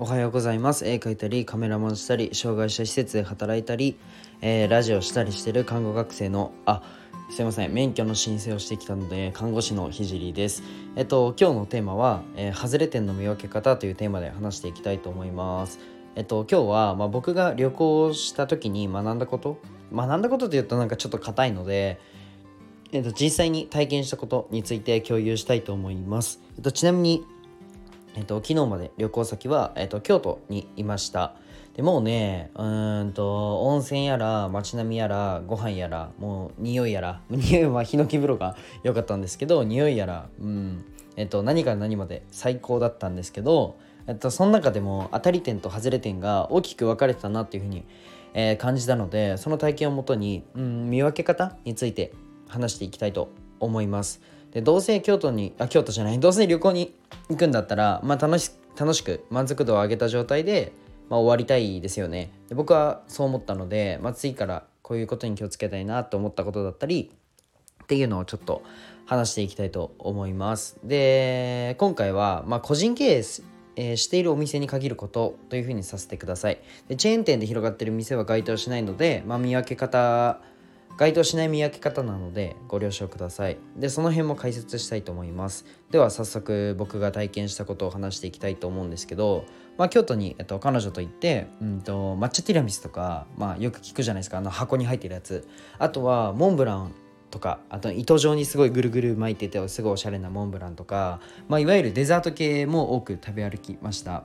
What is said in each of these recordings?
おはようございます。絵描いたりカメラマンしたり障害者施設で働いたり、えー、ラジオしたりしてる看護学生のあすいません。免許の申請をしてきたので看護師のひじりです。えっと今日のテーマは、えー、外れ点の見分け方というテーマで話していきたいと思います。えっと今日は、まあ、僕が旅行した時に学んだこと学んだことというとなんかちょっと硬いのでえっと、実際に体験したことについて共有したいと思います。えっと、ちなみにえっと、昨日まで旅行先は、えっと、京都にいましたでもうねうんと温泉やら街並みやらご飯やらもう匂いやら匂いはヒノキ風呂が良かったんですけど匂いやらうんえっと何から何まで最高だったんですけどえっとその中でも当たり点と外れ点が大きく分かれてたなっていうふうに、えー、感じたのでその体験をもとに、うん、見分け方について話していきたいと思います。でどうせ京都にあ京都じゃないどうせ旅行に行くんだったら、まあ、楽し楽しく満足度を上げた状態で、まあ、終わりたいですよね。で僕はそう思ったので、まあ、次からこういうことに気をつけたいなと思ったことだったりっていうのをちょっと話していきたいと思います。で今回は、まあ、個人経営えー、しているお店に限ることというふうにさせてください。でチェーン店で広がってる店は該当しないので、まあ、見分け方該当しない見分け方なのでご了承ください。でその辺も解説したいと思います。では早速僕が体験したことを話していきたいと思うんですけど、まあ、京都に、えっと、彼女と行って、うんと、抹茶ティラミスとか、まあ、よく聞くじゃないですか。あの箱に入ってるやつ。あとはモンブランとかあと糸状にすごいぐるぐる巻いててすごいおしゃれなモンブランとか、まあ、いわゆるデザート系も多く食べ歩きました。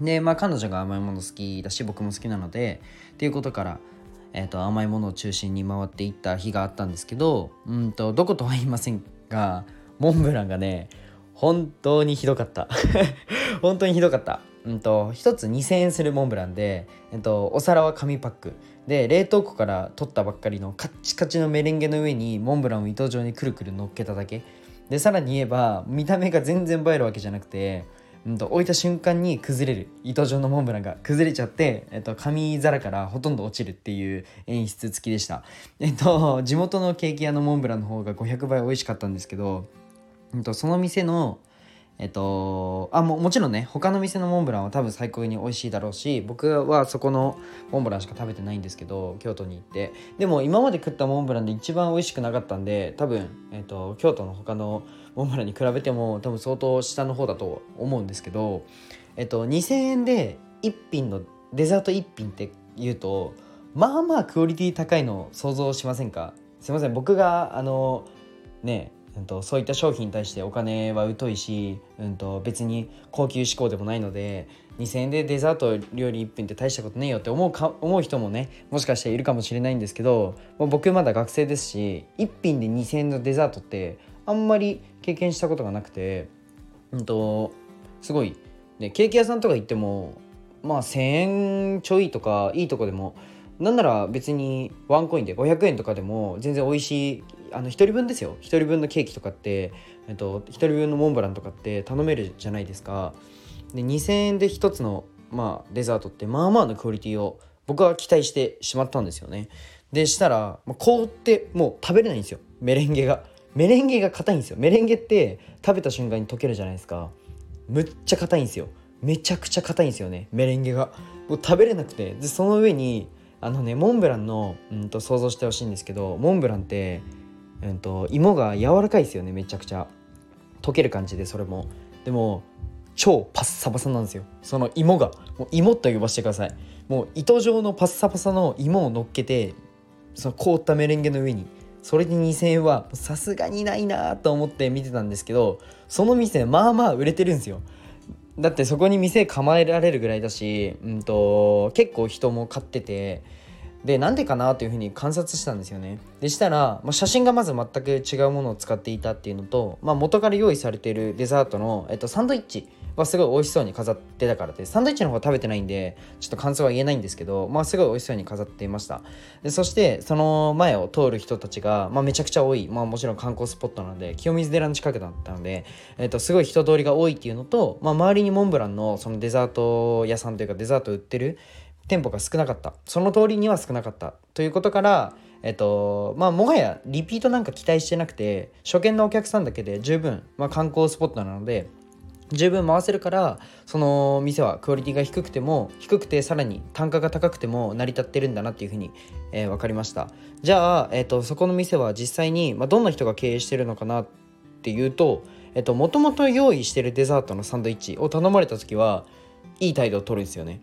でまあ彼女が甘いもの好きだし僕も好きなのでっていうことからえーと、甘いものを中心に回っていった日があったんですけどうんとどことは言いませんがモンブランがね本当にひどかった。本当にひどかった。うんと1つ2000円するモンブランで、えっと、お皿は紙パック。で冷凍庫から取ったばっかりのカッチカチのメレンゲの上にモンブランを糸状にくるくる乗っけただけ。でさらに言えば見た目が全然映えるわけじゃなくてうんと、置いた瞬間に崩れる糸状のモンブランが崩れちゃって、えっと、紙皿からほとんど落ちるっていう演出付きでした。えっと、地元のケーキ屋のモンブランの方が500倍美味しかったんですけど、うんと、その店のえっと、あももちろんね他の店のモンブランは多分最高に美味しいだろうし僕はそこのモンブランしか食べてないんですけど京都に行って。でも今まで食ったモンブランで一番美味しくなかったんで多分、えっと、京都の他のモンブランに比べても多分相当下の方だと思うんですけど、えっと、2000円で1品のデザート1品って言うとまあまあクオリティ高いの想像しませんか？すいません僕があのねうんと、そういった商品に対してお金は疎いし、うんと、別に高級志向でもないので2,000円でデザート料理1分って大したことねえよって思うか思う人もねもしかしたらいるかもしれないんですけど僕まだ学生ですし1品で2,000円のデザートってあんまり経験したことがなくて、うんと、すごい、ね、ケーキ屋さんとか行ってもまあ1,000円ちょいとかいいとこでもなんなら別にワンコインで500円とかでも全然美味しいあの1人分ですよ。1人分のケーキとかって、えっと、1人分のモンブランとかって頼めるじゃないですか。で2000円で1つの、まあ、デザートってまあまあのクオリティを僕は期待してしまったんですよね。でしたら、まあ、凍ってもう食べれないんですよ。メレンゲが。メレンゲが硬いんですよ。メレンゲって食べた瞬間に溶けるじゃないですか。むっちゃ硬いんですよ。めちゃくちゃ硬いんですよね。メレンゲが。もう食べれなくて。でその上にあのねモンブランの、うんと想像してほしいんですけどモンブランってうんと、芋が柔らかいですよねめちゃくちゃ。溶ける感じでそれも。でも超パッサパサなんですよ。その芋が。もう芋と呼ばせてください。もう糸状のパッサパサの芋を乗っけてその凍ったメレンゲの上に。それで2000円はさすがにないなと思って見てたんですけどその店まあまあ売れてるんですよ。だってそこに店構えられるぐらいだし、うんと結構人も買っててでなんでかなというふうに観察したんですよね。でしたら、まあ、写真がまず全く違うものを使っていたっていうのと、まあ、元から用意されているデザートの、えっと、サンドイッチはすごい美味しそうに飾ってたからでサンドイッチの方は食べてないんでちょっと感想は言えないんですけど、まあ、すごい美味しそうに飾っていました。でそしてその前を通る人たちが、まあ、めちゃくちゃ多い、まあ、もちろん観光スポットなので清水寺の近くだったので、えっと、すごい人通りが多いっていうのと、まあ、周りにモンブランのそのデザート屋さんというかデザート売ってる店舗が少なかった。その通りには少なかった。ということからえっとまあもはやリピートなんか期待してなくて初見のお客さんだけで十分、まあ、観光スポットなので十分回せるからその店はクオリティが低くても低くてさらに単価が高くても成り立ってるんだなっていうふうに、えー、分かりました。じゃあ、えーと、そこの店は実際に、まあ、どんな人が経営してるのかなっていうともともと用意してるデザートのサンドイッチを頼まれた時はいい態度を取るんですよね。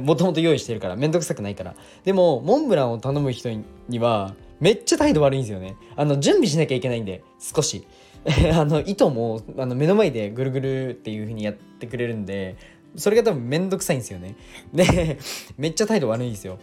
もともと用意してるからめんどくさくないから。でもモンブランを頼む人にはめっちゃ態度悪いんですよね。あの準備しなきゃいけないんで少し。あの糸もあの目の前でぐるぐるっていう風にやってくれるんでそれが多分めんどくさいんですよね。で めっちゃ態度悪いんですよ。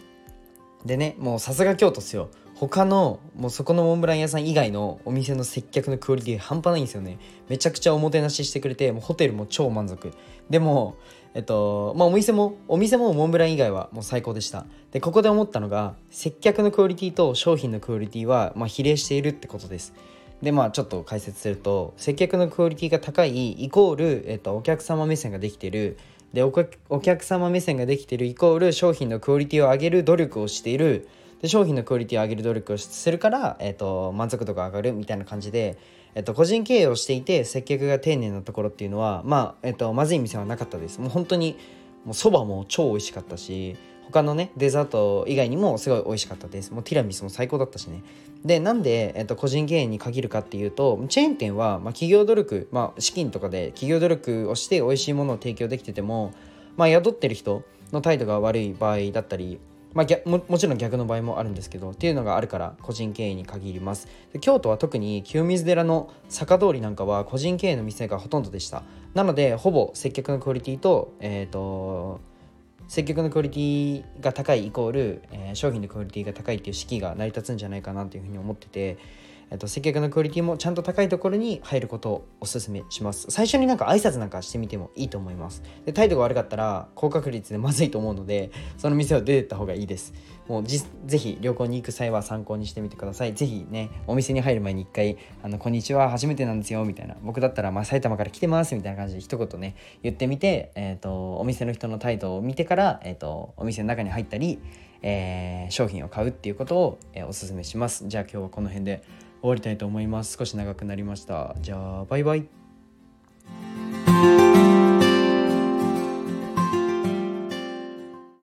でねもうさすが京都っすよ。他のもうそこのモンブラン屋さん以外のお店の接客のクオリティ半端ないんですよね。めちゃくちゃおもてなししてくれてもうホテルも超満足。でもえっとまあお店もお店もモンブラン以外はもう最高でした。でここで思ったのが接客のクオリティと商品のクオリティはま比例しているってことです。でまあちょっと解説すると接客のクオリティが高いイコール、えっと、お客様目線ができてる。でお客様目線ができてるイコール商品のクオリティを上げる努力をしている。で商品のクオリティを上げる努力をするから、えっと、満足度が上がるみたいな感じで、えっと、個人経営をしていて接客が丁寧なところっていうのはまあ、えっと、まずい店はなかったです。もう本当にもうそばも超美味しかったし他のねデザート以外にもすごい美味しかったです。もうティラミスも最高だったしね。でなんで、えっと、個人経営に限るかっていうとチェーン店は、まあ、企業努力、まあ、資金とかで企業努力をして美味しいものを提供できてても、まあ、宿ってる人の態度が悪い場合だったりまあ、ももちろん逆の場合もあるんですけどっていうのがあるから個人経営に限ります。で京都は特に清水寺の坂通りなんかは個人経営の店がほとんどでした。なのでほぼ接客のクオリティと,、えーと接客のクオリティが高いイコール、えー、商品のクオリティが高いっていう式が成り立つんじゃないかなというふうに思ってて、えっと、接客のクオリティもちゃんと高いところに入ることをお勧めします。最初になんか挨拶なんかしてみてもいいと思います。で態度が悪かったら高確率でまずいと思うのでその店を出てった方がいいです。もうじぜひ旅行に行く際は参考にしてみてください。ぜひねお店に入る前に一回あの「こんにちは初めてなんですよ」みたいな。僕だったら、まあ、埼玉から来てますみたいな感じで一言ね言ってみて、えーと、お店の人の態度を見てから、えーと、お店の中に入ったり、えー、商品を買うっていうことを、えー、おすすめします。じゃあ今日はこの辺で終わりたいと思います。少し長くなりました。じゃあバイバイ。